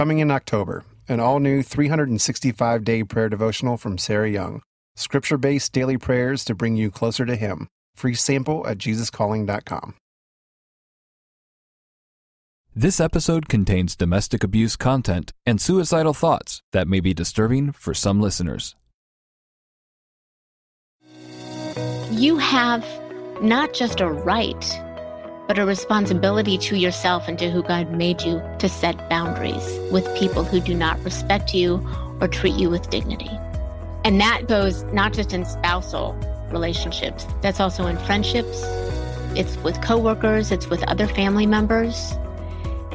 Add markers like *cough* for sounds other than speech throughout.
Coming in October, an all new 365 day prayer devotional from Sarah Young. Scripture based daily prayers to bring you closer to Him. Free sample at JesusCalling.com. This episode contains domestic abuse content and suicidal thoughts that may be disturbing for some listeners. You have not just a right, but a responsibility to yourself and to who God made you to set boundaries with people who do not respect you or treat you with dignity. And that goes not just in spousal relationships, that's also in friendships, it's with coworkers, it's with other family members.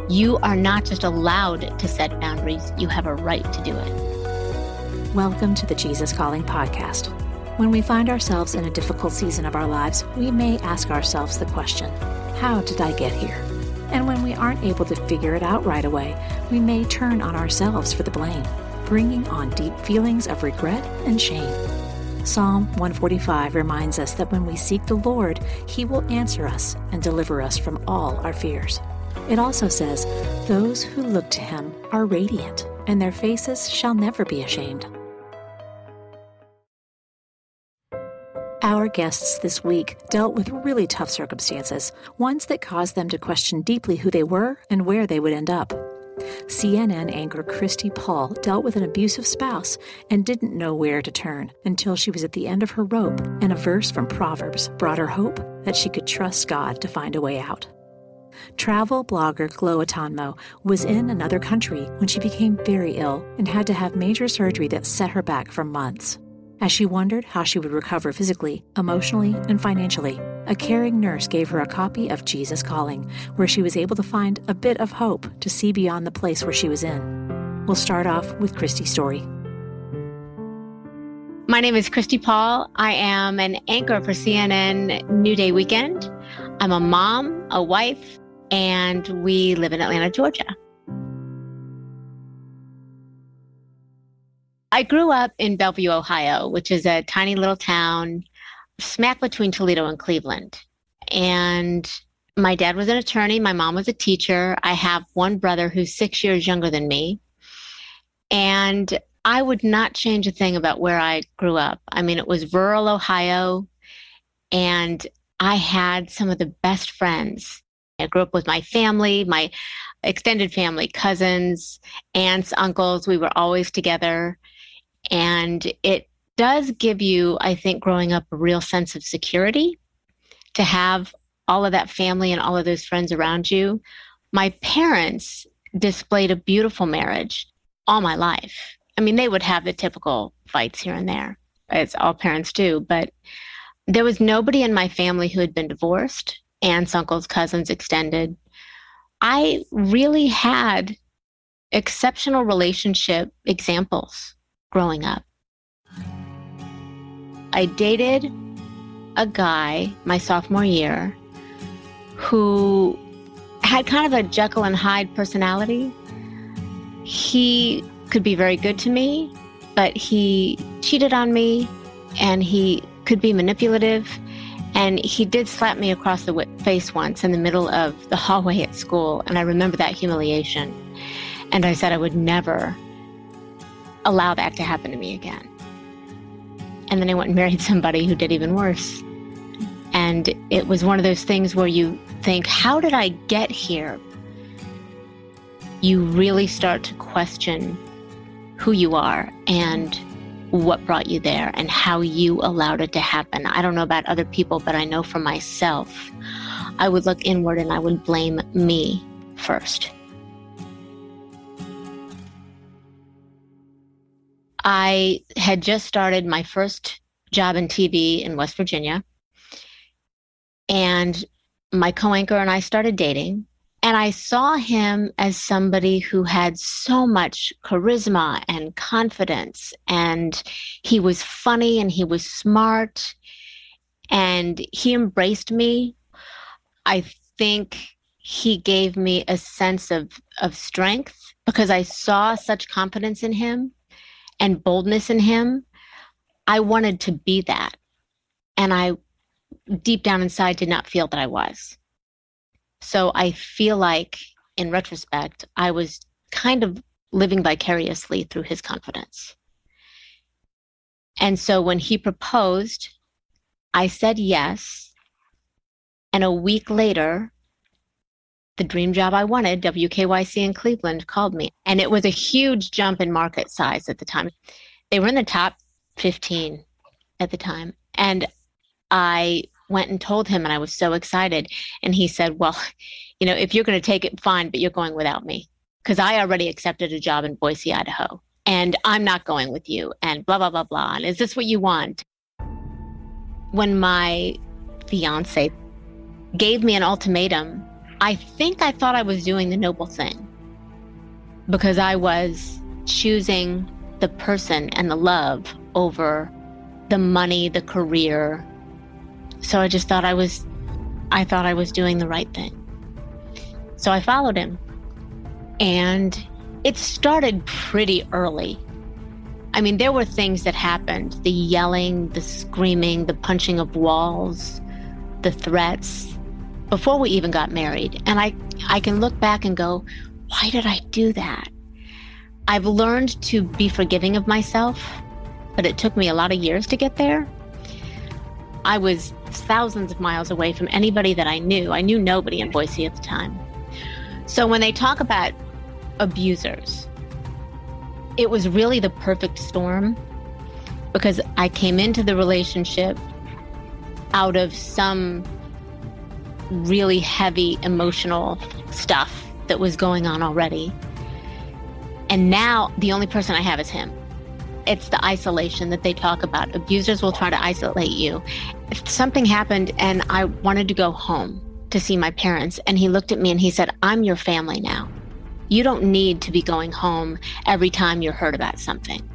You are not just allowed to set boundaries, you have a right to do it. Welcome to the Jesus Calling Podcast. When we find ourselves in a difficult season of our lives, we may ask ourselves the question How did I get here? And when we aren't able to figure it out right away, we may turn on ourselves for the blame, bringing on deep feelings of regret and shame. Psalm 145 reminds us that when we seek the Lord, He will answer us and deliver us from all our fears. It also says, Those who look to him are radiant, and their faces shall never be ashamed. Our guests this week dealt with really tough circumstances, ones that caused them to question deeply who they were and where they would end up. CNN anchor Christi Paul dealt with an abusive spouse and didn't know where to turn until she was at the end of her rope, and a verse from Proverbs brought her hope that she could trust God to find a way out. Travel blogger Glo Atanmo was in another country when she became very ill and had to have major surgery that set her back for months. As she wondered how she would recover physically, emotionally, and financially, a caring nurse gave her a copy of Jesus Calling, where she was able to find a bit of hope to see beyond the place where she was in. We'll start off with Christi's story. My name is Christi Paul. I am an anchor for CNN New Day Weekend. I'm a mom, a wife, and we live in Atlanta, Georgia. I grew up in Bellevue, Ohio, which is a tiny little town smack between Toledo and Cleveland. And my dad was an attorney, my mom was a teacher. I have one brother who's six years younger than me. And I would not change a thing about where I grew up. I mean, it was rural Ohio, and I had some of the best friends I grew up with my family, my extended family, cousins, aunts, uncles. We were always together. And it does give you, I think, growing up a real sense of security to have all of that family and all of those friends around you. My parents displayed a beautiful marriage all my life. I mean, they would have the typical fights here and there, as all parents do, but there was nobody in my family who had been divorced aunts, uncles, cousins, extended. I really had exceptional relationship examples growing up. I dated a guy my sophomore year who had kind of a Jekyll and Hyde personality. He could be very good to me, but he cheated on me and he could be manipulative and he did slap me across the face once in the middle of the hallway at school. And I remember that humiliation. And I said I would never allow that to happen to me again. And then I went and married *laughs* somebody who did even worse. And it was one of those things where you think, how did I get here? You really start to question who you are and what brought you there and how you allowed it to happen. I don't know about other people, but I know for myself, I would look inward and I would blame me first. I had just started my first job in TV in West Virginia. And my co anchor and I started dating. And I saw him as somebody who had so much charisma and confidence. And he was funny and he was smart. And he embraced me. I think he gave me a sense of, of strength because I saw such confidence in him and boldness in him. I wanted to be that. And I, deep down inside, did not feel that I was. So I feel like, in retrospect, I was kind of living vicariously through his confidence. And so when he proposed, I said yes. And a week later, the dream job I wanted, WKYC in Cleveland, called me. And it was a huge jump in market size at the time. They were in the top 15 at the time. And I went and told him, and I was so excited. And he said, Well, *laughs* you know, if you're going to take it, fine, but you're going without me. Because I already accepted a job in Boise, Idaho. And I'm not going with you. And blah, blah, blah, blah. And is this what you want? When my fiance gave me an ultimatum, I think I thought I was doing the noble thing because I was choosing the person and the love over the money, the career. So I just thought I was I thought I was doing the right thing. So I followed him. And it started pretty early. I mean, there were things that happened the yelling, the screaming, the punching of walls, the threats before we even got married. And I, I can look back and go, why did I do that? I've learned to be forgiving of myself, but it took me a lot of years to get there. I was thousands of miles away from anybody that I knew. I knew nobody in Boise at the time. So when they talk about abusers, it was really the perfect storm because I came into the relationship out of some really heavy emotional stuff that was going on already. And now the only person I have is him. It's the isolation that they talk about. Abusers will try to isolate you. If something happened and I wanted to go home to see my parents, and he looked at me and he said, I'm your family now. You don't need to be going home every time you're hurt about something.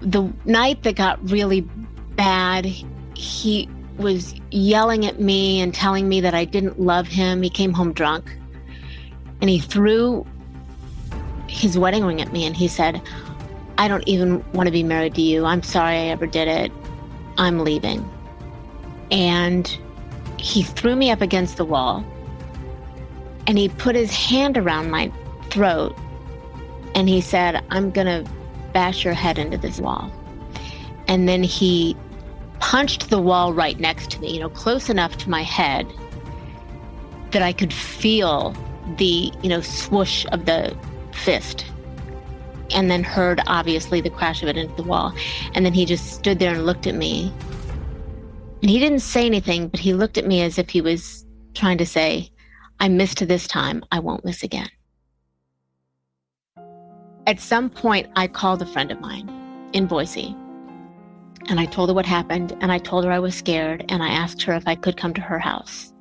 The night that got really bad, he was yelling at me and telling me that I didn't love him. He came home drunk and he threw his wedding ring at me and he said, I don't even want to be married to you. I'm sorry I ever did it. I'm leaving. And he threw me up against the wall and he put his hand around my throat and he said, I'm going to bash your head into this wall. And then he punched the wall right next to me, you know, close enough to my head that I could feel the, you know, swoosh of the fist. And then heard, obviously, the crash of it into the wall. And then he just stood there and looked at me. And he didn't say anything, but he looked at me as if he was trying to say, I missed this time. I won't miss again. At some point, I called a friend of mine in Boise and I told her what happened, and I told her I was scared, and I asked her if I could come to her house.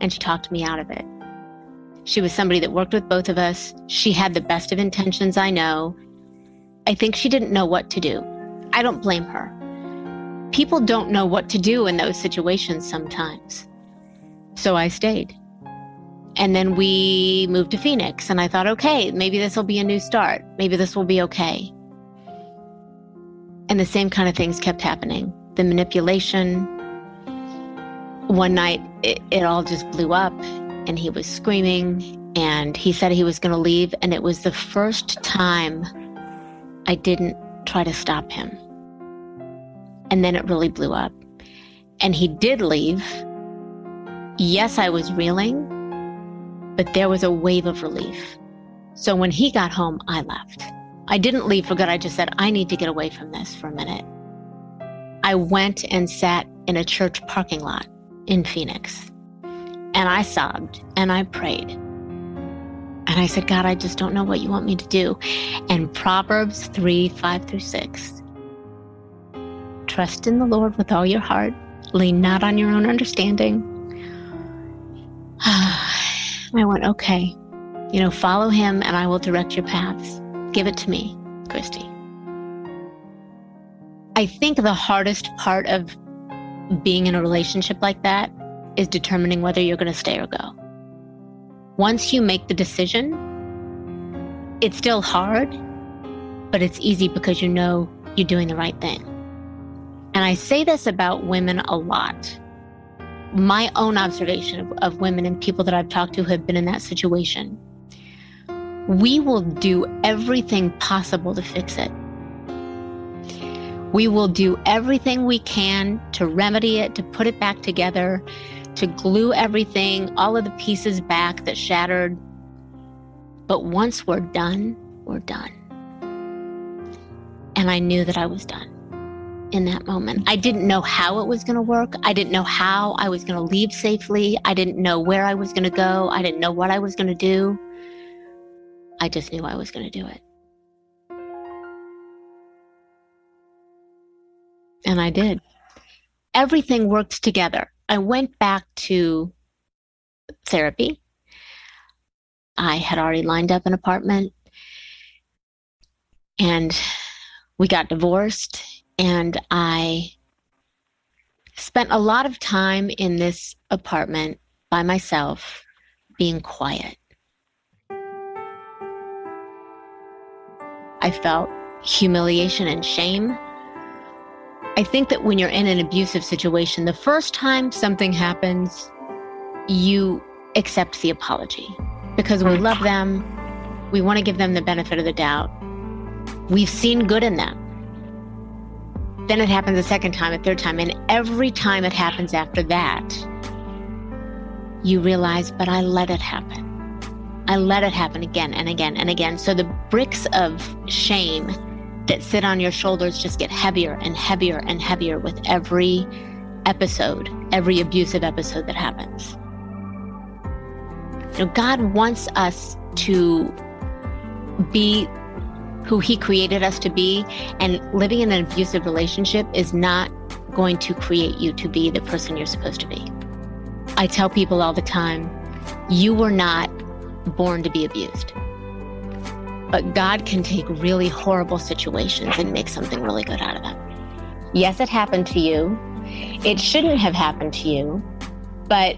And she talked me out of it. She was somebody that worked with both of us. She had the best of intentions, I know. I think she didn't know what to do. I don't blame her. People don't know what to do in those situations sometimes. So I stayed. And then we moved to Phoenix, and I thought, okay, maybe this will be a new start. Maybe this will be okay. And the same kind of things kept happening the manipulation. One night, it, it all just blew up, and he was screaming, and he said he was going to leave. And it was the first time I didn't try to stop him. And then it really blew up. And he did leave. Yes, I was reeling, but there was a wave of relief. So when he got home, I left. I didn't leave for good. I just said, I need to get away from this for a minute. I went and sat in a church parking lot in Phoenix. And I sobbed and I prayed. And I said, God, I just don't know what you want me to do. And Proverbs 3 5 through 6 Trust in the Lord with all your heart, lean not on your own understanding. *sighs* I went, okay, you know, follow him and I will direct your paths. Give it to me, Christi. I think the hardest part of being in a relationship like that is determining whether you're going to stay or go. Once you make the decision, it's still hard, but it's easy because you know you're doing the right thing. And I say this about women a lot. My own observation of, of women and people that I've talked to who have been in that situation we will do everything possible to fix it. We will do everything we can to remedy it, to put it back together, to glue everything, all of the pieces back that shattered. But once we're done, we're done. And I knew that I was done in that moment. I didn't know how it was going to work. I didn't know how I was going to leave safely. I didn't know where I was going to go. I didn't know what I was going to do. I just knew I was going to do it. And I did. Everything worked together. I went back to therapy. I had already lined up an apartment and we got divorced and I spent a lot of time in this apartment by myself being quiet. I felt humiliation and shame. I think that when you're in an abusive situation, the first time something happens, you accept the apology because we love mm-hmm. them. We want to give them the benefit of the doubt. We've seen good in them. Then it happens a second time, a third time, and every time it happens after that, you realize, but I let it happen. I let it happen again and again and again. So the bricks of shame that sit on your shoulders just get heavier and heavier and heavier with every episode, every abusive episode that happens. You know, God wants us to be who he created us to be. And living in an abusive relationship is not going to create you to be the person you're supposed to be. I tell people all the time, you were not born to be abused. But God can take really horrible situations and make something really good out of them. Yes, it happened to you. It shouldn't have happened to you, but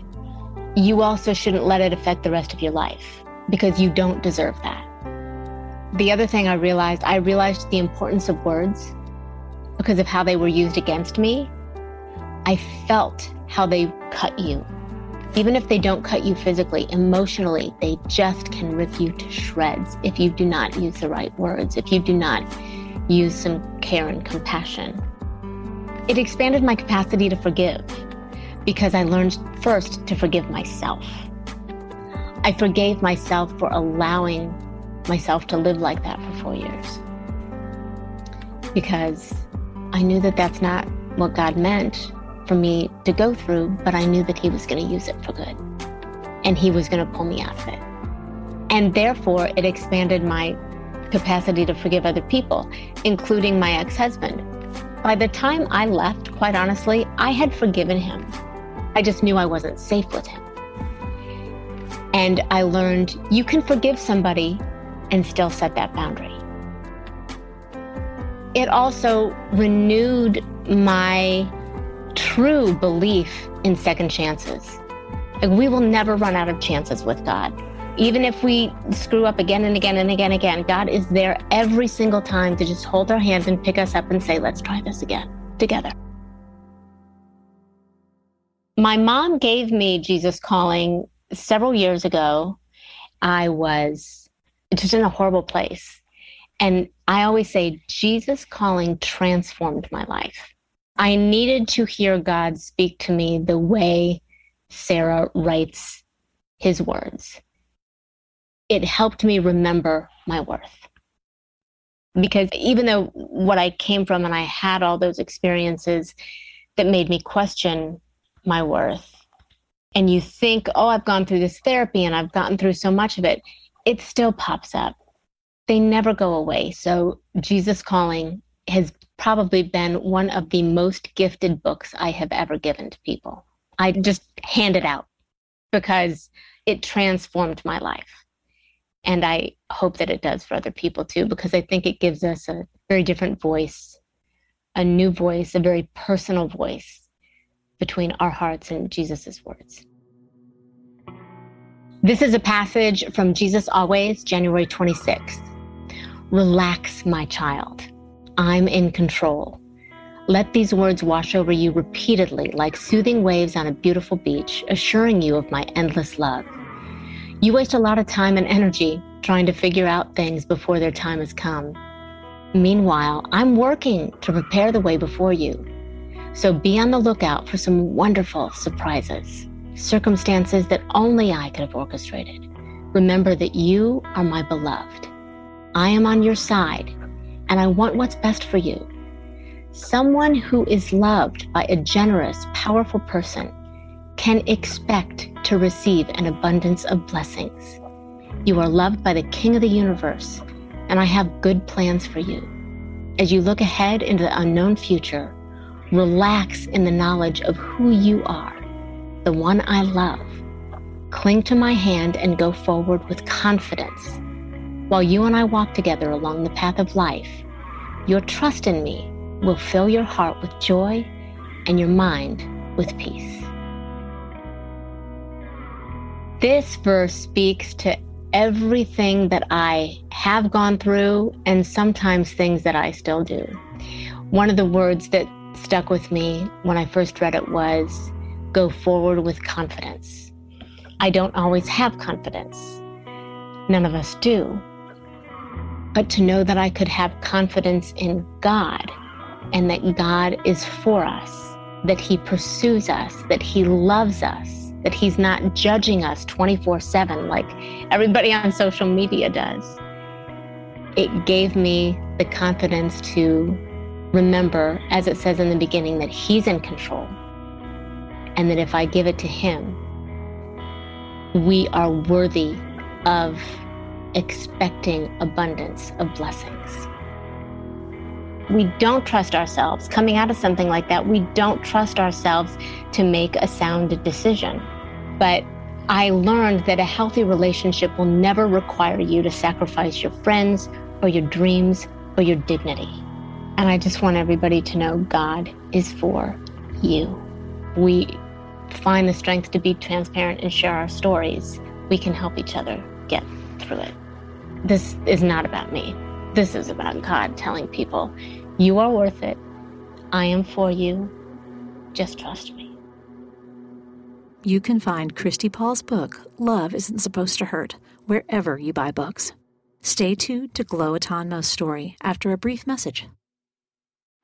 you also shouldn't let it affect the rest of your life because you don't deserve that. The other thing I realized, I realized the importance of words because of how they were used against me. I felt how they cut you. Even if they don't cut you physically, emotionally, they just can rip you to shreds if you do not use the right words, if you do not use some care and compassion. It expanded my capacity to forgive because I learned first to forgive myself. I forgave myself for allowing myself to live like that for four years because I knew that that's not what God meant for me to go through, but I knew that He was going to use it for good and He was going to pull me out of it. And therefore, it expanded my capacity to forgive other people, including my ex husband. By the time I left, quite honestly, I had forgiven him. I just knew I wasn't safe with him. And I learned you can forgive somebody and still set that boundary. It also renewed my true belief in second chances. Like we will never run out of chances with God. Even if we screw up again and again and again and again, God is there every single time to just hold our hand and pick us up and say, let's try this again together. My mom gave me Jesus Calling several years ago. I was just in a horrible place. And I always say, Jesus calling transformed my life. I needed to hear God speak to me the way Sarah writes his words. It helped me remember my worth. Because even though what I came from and I had all those experiences that made me question my worth, and you think, oh, I've gone through this therapy and I've gotten through so much of it, it still pops up. They never go away. So, Jesus Calling has probably been one of the most gifted books I have ever given to people. I just hand it out because it transformed my life. And I hope that it does for other people too, because I think it gives us a very different voice, a new voice, a very personal voice between our hearts and Jesus's words. This is a passage from Jesus Always, January 26th. Relax, my child. I'm in control. Let these words wash over you repeatedly like soothing waves on a beautiful beach, assuring you of my endless love. You waste a lot of time and energy trying to figure out things before their time has come. Meanwhile, I'm working to prepare the way before you. So be on the lookout for some wonderful surprises, circumstances that only I could have orchestrated. Remember that you are my beloved. I am on your side, and I want what's best for you. Someone who is loved by a generous, powerful person can expect to receive an abundance of blessings. You are loved by the King of the universe, and I have good plans for you. As you look ahead into the unknown future, relax in the knowledge of who you are, the one I love. Cling to my hand and go forward with confidence. While you and I walk together along the path of life, your trust in me will fill your heart with joy and your mind with peace. This verse speaks to everything that I have gone through and sometimes things that I still do. One of the words that stuck with me when I first read it was go forward with confidence. I don't always have confidence. None of us do. But to know that I could have confidence in God and that God is for us, that He pursues us, that He loves us, that He's not judging us 24 7 like everybody on social media does. It gave me the confidence to remember, as it says in the beginning, that He's in control. And that if I give it to Him, we are worthy of expecting abundance of blessings we don't trust ourselves. Coming out of something like that, we don't trust ourselves to make a sound decision. But I learned that a healthy relationship will never require you to sacrifice your friends or your dreams or your dignity. And I just want everybody to know God is for you. We find the strength to be transparent and share our stories. We can help each other get through it. This is not about me. This is about God telling people, you are worth it. I am for you. Just trust me. You can find Christi Paul's book, Love Isn't Supposed to Hurt, wherever you buy books. Stay tuned to Glo Atanmo's story after a brief message.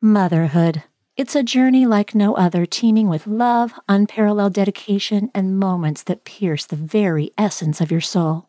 Motherhood. It's a journey like no other, teeming with love, unparalleled dedication, and moments that pierce the very essence of your soul.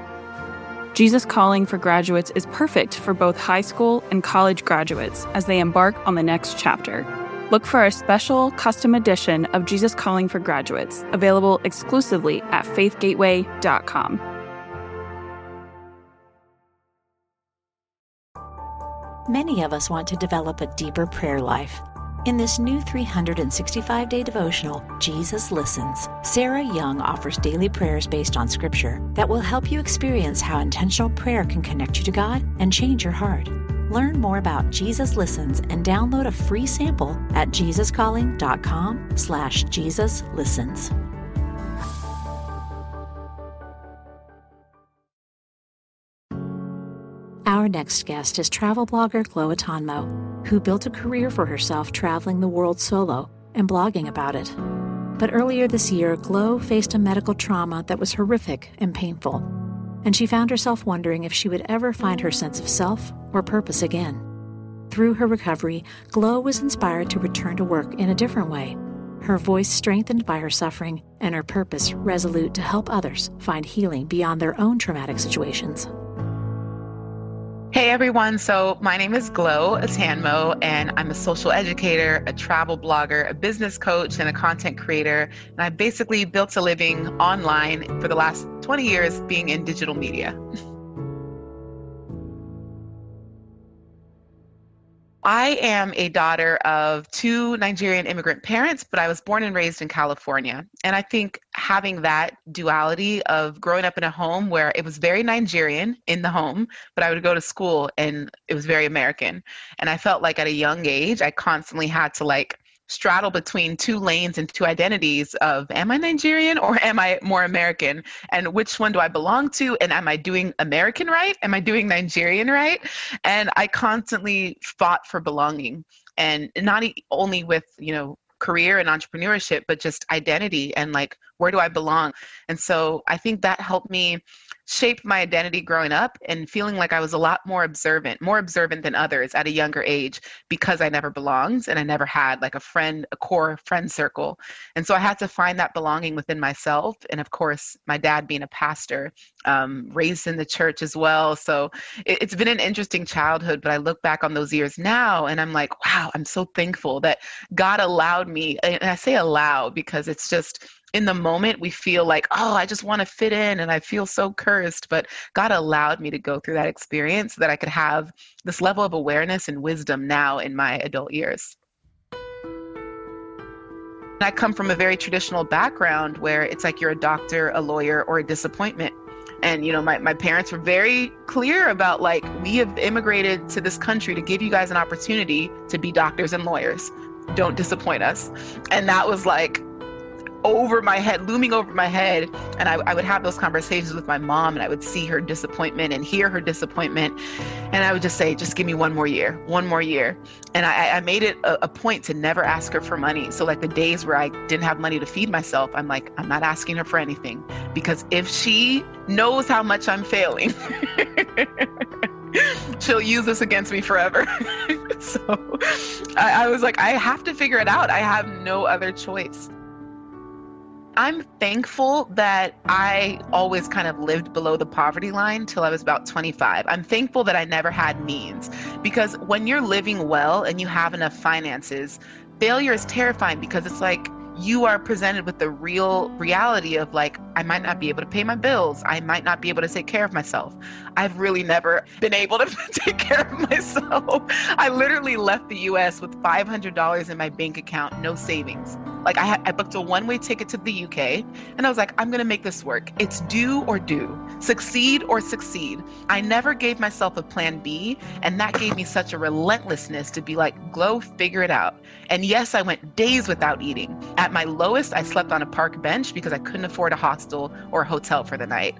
Jesus Calling for Graduates is perfect for both high school and college graduates as they embark on the next chapter. Look for our special custom edition of Jesus Calling for Graduates, available exclusively at faithgateway.com. Many of us want to develop a deeper prayer life. In this new 365 day devotional, Jesus Listens, Sarah Young offers daily prayers based on Scripture that will help you experience how intentional prayer can connect you to God and change your heart. Learn more about Jesus Listens and download a free sample at jesuscalling.com slash Jesus Listens. Our next guest is travel blogger Glo Atanmo, who built a career for herself traveling the world solo and blogging about it. But earlier this year, Glo faced a medical trauma that was horrific and painful, and she found herself wondering if she would ever find her sense of self or purpose again. Through her recovery, Glo was inspired to return to work in a different way, her voice strengthened by her suffering, and her purpose resolute to help others find healing beyond their own traumatic situations. Hey everyone, so my name is Glo Atanmo, and I'm a social educator, a travel blogger, a business coach, and a content creator. And I basically built a living online for the last 20 years being in digital media. *laughs* I am a daughter of two Nigerian immigrant parents, but I was born and raised in California. And I think having that duality of growing up in a home where it was very Nigerian in the home, but I would go to school and it was very American. And I felt like at a young age, I constantly had to like straddle between two lanes and two identities of am I Nigerian or am I more American? And which one do I belong to? And am I doing American right? Am I doing Nigerian right? And I constantly fought for belonging and not only with, you know, career and entrepreneurship, but just identity and like, where do I belong? And so I think that helped me shaped my identity growing up and feeling like I was a lot more observant, more observant than others at a younger age because I never belonged and I never had like a friend, a core friend circle. And so I had to find that belonging within myself. And of course, my dad being a pastor, um, raised in the church as well. So it, it's been an interesting childhood, but I look back on those years now and I'm like, wow, I'm so thankful that God allowed me. And I say allow because it's just, in the moment we feel like oh i just want to fit in and i feel so cursed but god allowed me to go through that experience so that i could have this level of awareness and wisdom now in my adult years I come from a very traditional background where it's like you're a doctor, a lawyer, or a disappointment. And, you know, my, my parents were very clear about like, we have immigrated to this country to give you guys an opportunity to be doctors and lawyers. Don't disappoint us. And that was like, over my head, looming over my head. And I, I, would have those conversations with my mom and I would see her disappointment and hear her disappointment. And I would just say, just give me one more year, one more year. And I, I made it a, a, point to never ask her for money. So, like the days where I didn't have money to feed myself, I'm like, I'm not asking her for anything. Because if she knows how much I'm failing, *laughs* she'll use this against me forever. *laughs* so I, I was like, I have to figure it out. I have no other choice. I'm thankful that I always kind of lived below the poverty line till I was about 25. I'm thankful that I never had means because when you're living well and you have enough finances, failure is terrifying because it's like you are presented with the real reality of like, I might not be able to pay my bills. I might not be able to take care of myself. I've really never been able to *laughs* take care of myself. I literally left the US with $500 in my bank account, no savings. Like I, I booked a one-way ticket to the UK, and I was like, I'm gonna make this work. It's do or do, succeed or succeed. I never gave myself a plan B, and that gave me such a relentlessness to be like, glow, figure it out. And yes, I went days without eating. At my lowest, I slept on a park bench because I couldn't afford a hostel or a hotel for the night.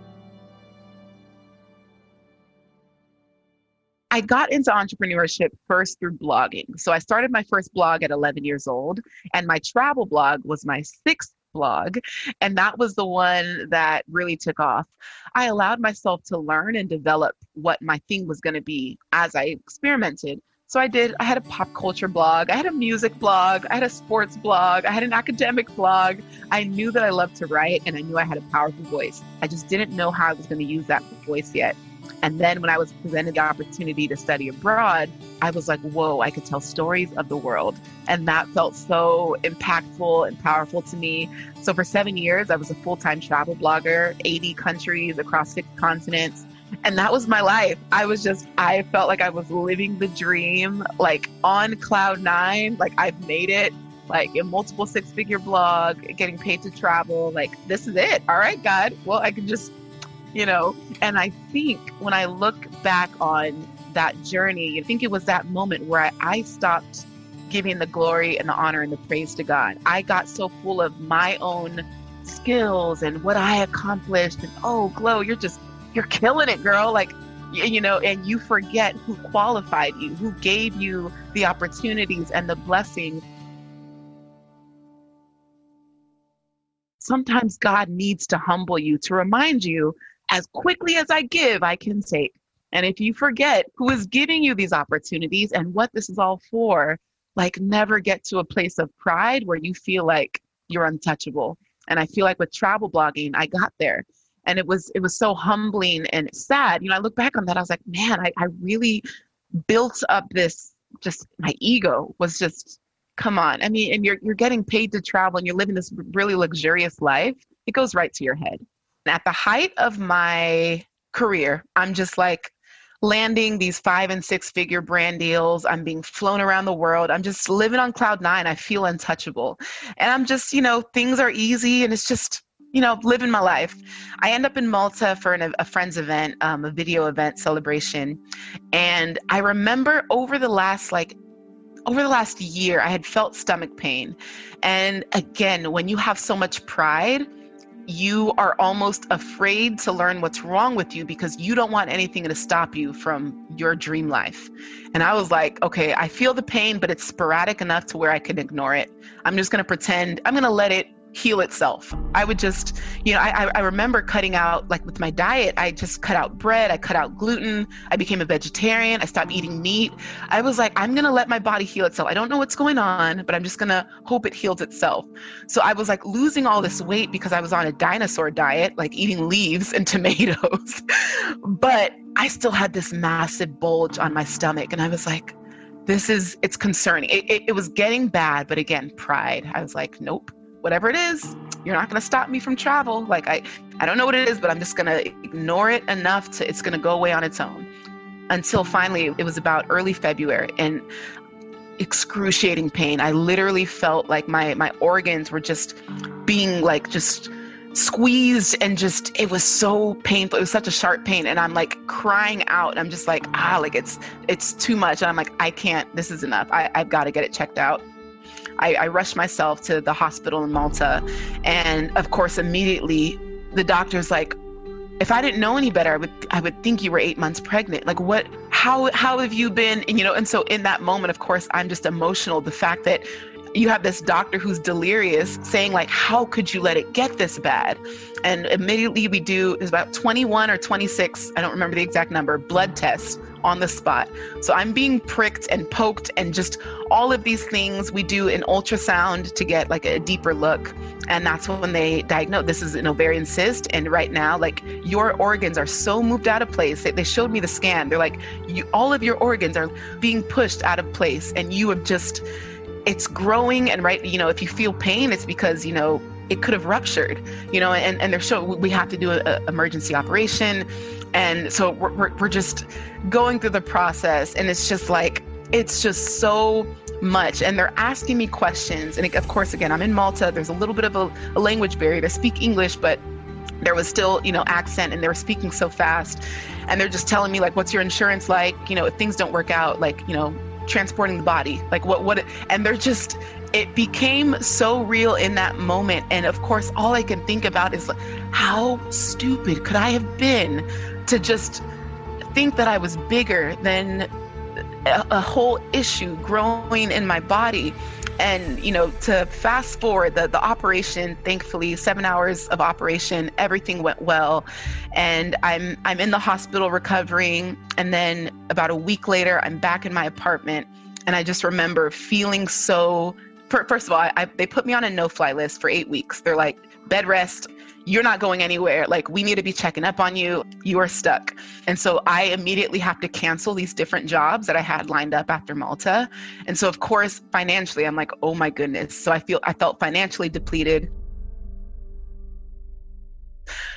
I got into entrepreneurship first through blogging. So I started my first blog at 11 years old, and my travel blog was my sixth blog. And that was the one that really took off. I allowed myself to learn and develop what my thing was going to be as I experimented. So I did, I had a pop culture blog, I had a music blog, I had a sports blog, I had an academic blog. I knew that I loved to write and I knew I had a powerful voice. I just didn't know how I was going to use that voice yet. And then when I was presented the opportunity to study abroad, I was like, whoa, I could tell stories of the world. And that felt so impactful and powerful to me. So for seven years, I was a full time travel blogger, 80 countries across six continents. And that was my life. I was just, I felt like I was living the dream, like on cloud nine, like I've made it like a multiple six figure blog, getting paid to travel. Like, this is it. All right, God. Well, I can just you know and i think when i look back on that journey i think it was that moment where I, I, stopped giving the glory and the honor and the praise to god i got so full of my own skills and what i accomplished and oh glow you're just you're killing it girl like you know and you forget who qualified you who gave you the opportunities and the blessings sometimes God needs to humble you to remind you as quickly as I give, I can take. And if you forget who is giving you these opportunities and what this is all for, like never get to a place of pride where you feel like you're untouchable. And I feel like with travel blogging, I got there. And it was it was so humbling and sad. You know, I look back on that, I was like, man, I, I really built up this just my ego was just come on. I mean, and you're you're getting paid to travel and you're living this really luxurious life. It goes right to your head. At the height of my career, I'm just like landing these five and six figure brand deals. I'm being flown around the world. I'm just living on cloud nine. I feel untouchable. And I'm just, you know, things are easy and it's just, you know, living my life. I end up in Malta for an, a friend's event, um, a video event celebration. And I remember over the last like over the last year, I had felt stomach pain. And again, when you have so much pride, you are almost afraid to learn what's wrong with you because you don't want anything to stop you from your dream life. And I was like, okay, I feel the pain, but it's sporadic enough to where I can ignore it. I'm just going to pretend, I'm going to let it heal itself. I would just, you know, I, I remember cutting out, like with my diet, I just cut out bread, I cut out gluten, I became a vegetarian, I stopped eating meat. I was like, I'm gonna let my body heal itself. I don't know what's going on, but I'm just gonna hope it heals itself. So I was like losing all this weight because I was on a dinosaur diet, like eating leaves and *laughs* tomatoes. but I still had this massive bulge on my stomach, and I was like, this is, it's concerning. It, it, it was getting bad, but again, pride. I was like, nope whatever it is, you're not going to stop me from travel. Like I, I don't know what it is, but I'm just going to ignore it enough to it's going to go away on its own. Until finally, it was about early February and excruciating pain. I literally felt like my my organs were just being like just squeezed and just it was so painful it was such a sharp pain and i'm like crying out i'm just like ah like it's it's too much and i'm like i can't this is enough I, i've got to get it checked out I, I rushed myself to the hospital in Malta. And of course, immediately the doctor's like, if I didn't know any better, I would I would think you were eight months pregnant. Like what how how have you been? And, you know, and so in that moment, of course, I'm just emotional. The fact that you have this doctor who's delirious saying like how could you let it get this bad? And immediately we do is about 21 or 26 i don't remember the exact number blood tests on the spot. So i'm being pricked and poked and just all of these things. We do an ultrasound to get like a deeper look. And that's when they diagnose this is an ovarian cyst. And right now like your organs are so moved out of place they, showed me the scan. They're like you, all of your organs are being pushed out of place. And you have just it's growing and right you know if you feel pain it's because you know it could have ruptured you know and and they're so we have to do an emergency operation. And so we're, we're, we're just going through the process and it's just like it's just so much. And they're asking me questions and of course again i'm in malta. There's a little bit of a, a language barrier to speak english but there was still you know accent and they were speaking so fast. And they're just telling me like what's your insurance like? You know if things don't work out like you know transporting the body. Like what what and they're just it became so real in that moment. And of course all i can think about is how stupid could i have been to just think that i was bigger than a, a whole issue growing in my body and you know to fast forward the, the operation thankfully seven hours of operation everything went well. And i'm i'm in the hospital recovering. And then about a week later i'm back in my apartment. And i just remember feeling so first of all I, I, they put me on a no-fly list for eight weeks. They're like bed rest you're not going anywhere. Like, we need to be checking up on you. You are stuck. And so I immediately have to cancel these different jobs that I had lined up after Malta. And so, of course, financially, I'm like, oh my goodness. So I feel, I felt financially depleted.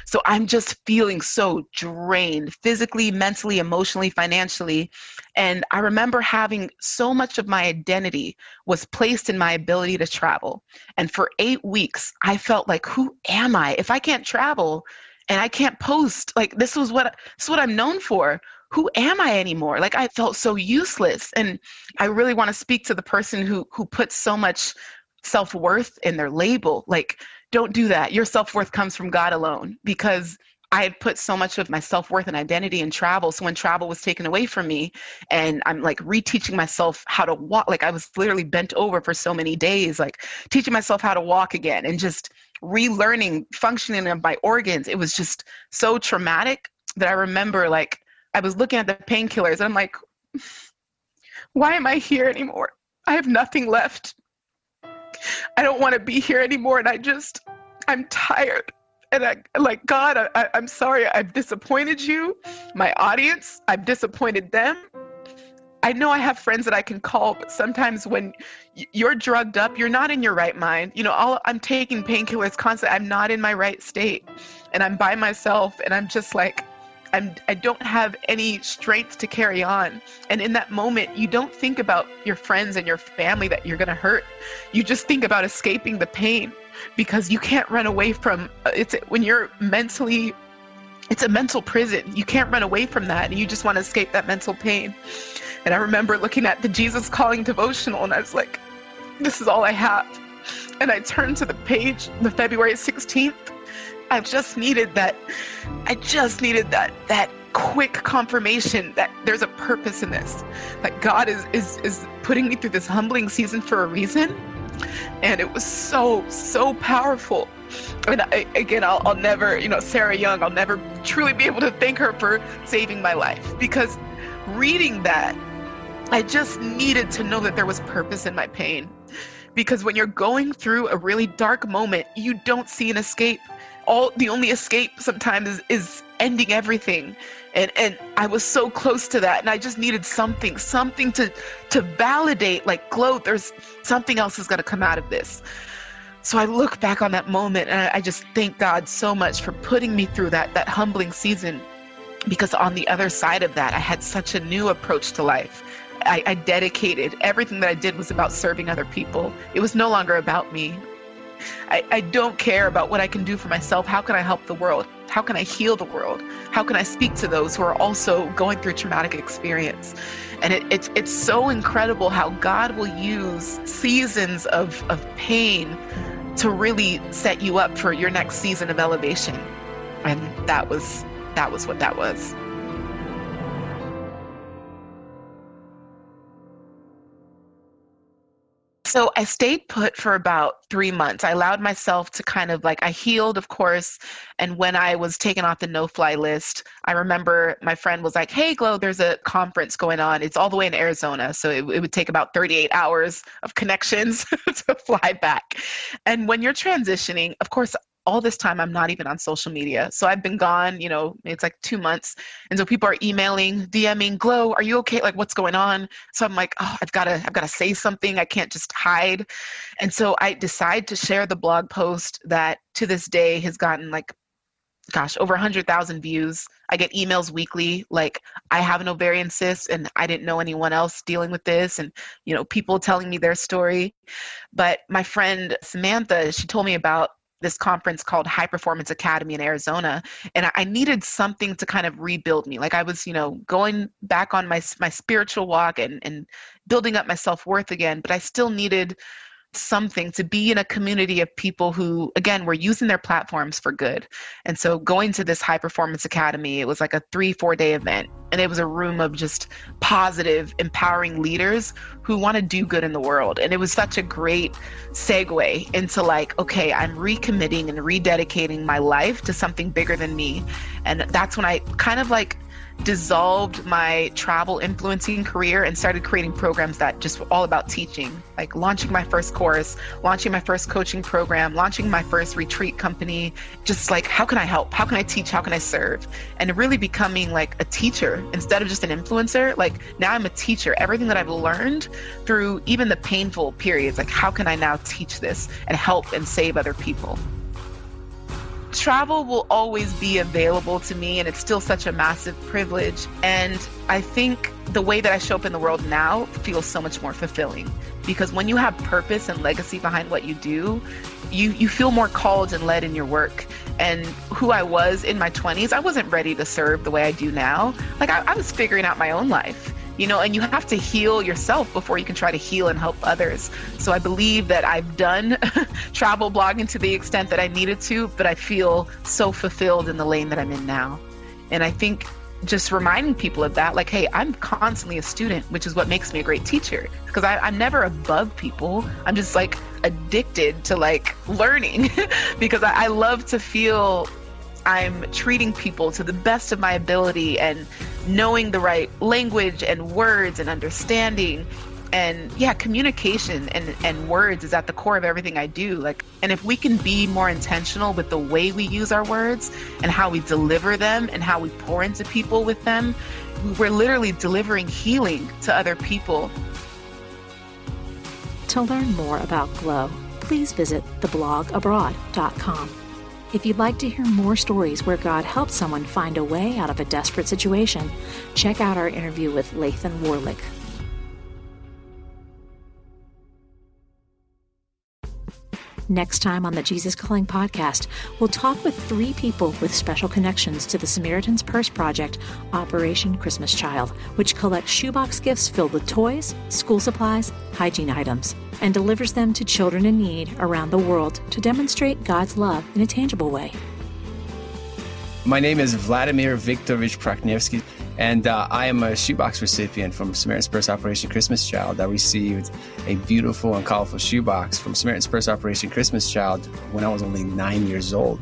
So I'm just feeling so drained physically, mentally, emotionally, financially. And I remember having so much of my identity was placed in my ability to travel. And for eight weeks, I felt like, who am I? If I can't travel and I can't post, like this was what this is what I'm known for. Who am I anymore? Like I felt so useless. And I really want to speak to the person who who puts so much self-worth in their label. Like don't do that. Your self worth comes from God alone because I had put so much of my self worth and identity in travel. So when travel was taken away from me, and I'm like reteaching myself how to walk, like I was literally bent over for so many days, like teaching myself how to walk again and just relearning functioning of my organs. It was just so traumatic that I remember like I was looking at the painkillers and I'm like, why am I here anymore? I have nothing left. I don't want to be here anymore. And I just, I'm tired. and I like God, I, I'm sorry, I've disappointed you, my audience, I've disappointed them. I know I have friends that I can call, but sometimes when you're drugged up, you're not in your right mind. You know, all, I'm taking painkillers constantly. I'm not in my right state, and I'm by myself, and I'm just like, I'm. I don't have any strength to carry on. And in that moment, you don't think about your friends and your family that you're gonna hurt. You just think about escaping the pain because you can't run away from uh, it's when you're mentally it's a mental prison. You can't run away from that. And you just want to escape that mental pain. And I remember looking at the Jesus Calling devotional and I was like, this is all I have. And I turned to the page, the February 16th. I just needed that, I just needed that, that quick confirmation that there's a purpose in this, that God is, is, is putting me through this humbling season for a reason. And it was so, so powerful. And I, again, I'll, I'll never, you know, Sarah Young, I'll never truly be able to thank her for saving my life because reading that I just needed to know that there was purpose in my pain. Because when you're going through a really dark moment, you don't see an escape. All the only escape sometimes is, is ending everything. And and I was so close to that. And I just needed something, something to to validate, like, Glo, there's something else is gonna come out of this. So I look back on that moment and I, I just thank God so much for putting me through that that humbling season because on the other side of that, I had such a new approach to life. I, I dedicated everything that I did was about serving other people. It was no longer about me. I, I don't care about what I can do for myself. How can I help the world? How can I heal the world? How can I speak to those who are also going through traumatic experience? And it, it's it's so incredible how God will use seasons of, of pain to really set you up for your next season of elevation. And that was that was what that was. So I stayed put for about three months. I allowed myself to kind of like, I healed, of course. And when I was taken off the no fly list, I remember my friend was like, Hey, Glo, there's a conference going on. It's all the way in Arizona. So it, it would take about 38 hours of connections *laughs* to fly back. And when you're transitioning, of course, all this time i'm not even on social media. So i've been gone you know it's like two months. And so people are emailing dming Glo are you okay? Like what's going on? So i'm like oh i've got to i've got to say something. I can't just hide. And so i decide to share the blog post that to this day has gotten like gosh over 100000 views. I get emails weekly like i have an ovarian cyst and i didn't know anyone else dealing with this and you know people telling me their story. But my friend samantha she told me about this conference called High Performance Academy in Arizona, and I needed something to kind of rebuild me. Like I was, you know, going back on my my spiritual walk and and building up my self worth again, but I still needed something to be in a community of people who again were using their platforms for good. And so going to this high performance academy it was like a three four day event and it was a room of just positive empowering leaders who want to do good in the world. And it was such a great segue into like okay i'm recommitting and rededicating my life to something bigger than me. And that's when i kind of like dissolved my travel influencing career and started creating programs that just were all about teaching, like launching my first course, launching my first coaching program, launching my first retreat company, just like how can I help? How can I teach? How can I serve? And really becoming like a teacher instead of just an influencer. Like now I'm a teacher. Everything that I've learned through even the painful periods, like how can I now teach this and help and save other people? Travel will always be available to me and it's still such a massive privilege. And i think the way that i show up in the world now feels so much more fulfilling because when you have purpose and legacy behind what you do you you feel more called and led in your work. And who i was in my 20s i wasn't ready to serve the way i do now. Like I, I was figuring out my own life you know, and you have to heal yourself before you can try to heal and help others. So I believe that I've done *laughs* travel blogging to the extent that I needed to, but I feel so fulfilled in the lane that I'm in now. And I think just reminding people of that, like, hey, I'm constantly a student, which is what makes me a great teacher because I'm never above people. I'm just like addicted to like learning *laughs* because I, I love to feel I'm treating people to the best of my ability and knowing the right language and words and understanding. And yeah communication and and words is at the core of everything i do. Like and if we can be more intentional with the way we use our words and how we deliver them and how we pour into people with them we're literally delivering healing to other people. To learn more about Glo please visit theblogabroad.com if you'd like to hear more stories where God helped someone find a way out of a desperate situation, check out our interview with Lathan Warlick. Next time on the Jesus Calling podcast, we'll talk with three people with special connections to the Samaritan's Purse Project, Operation Christmas Child, which collects shoebox gifts filled with toys, school supplies, hygiene items, and delivers them to children in need around the world to demonstrate God's love in a tangible way. My name is Vladimir Viktorovich Praknievsky, and uh, I am a shoebox recipient from Samaritan's Purse Operation Christmas Child. I received a beautiful and colorful shoebox from Samaritan's Purse Operation Christmas Child when I was only nine years old.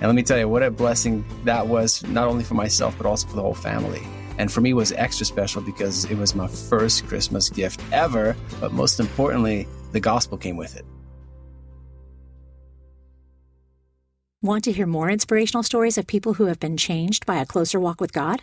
And let me tell you what a blessing that was, not only for myself, but also for the whole family. And for me, was extra special because it was my first Christmas gift ever. But most importantly, the gospel came with it. Want to hear more inspirational stories of people who have been changed by a closer walk with God?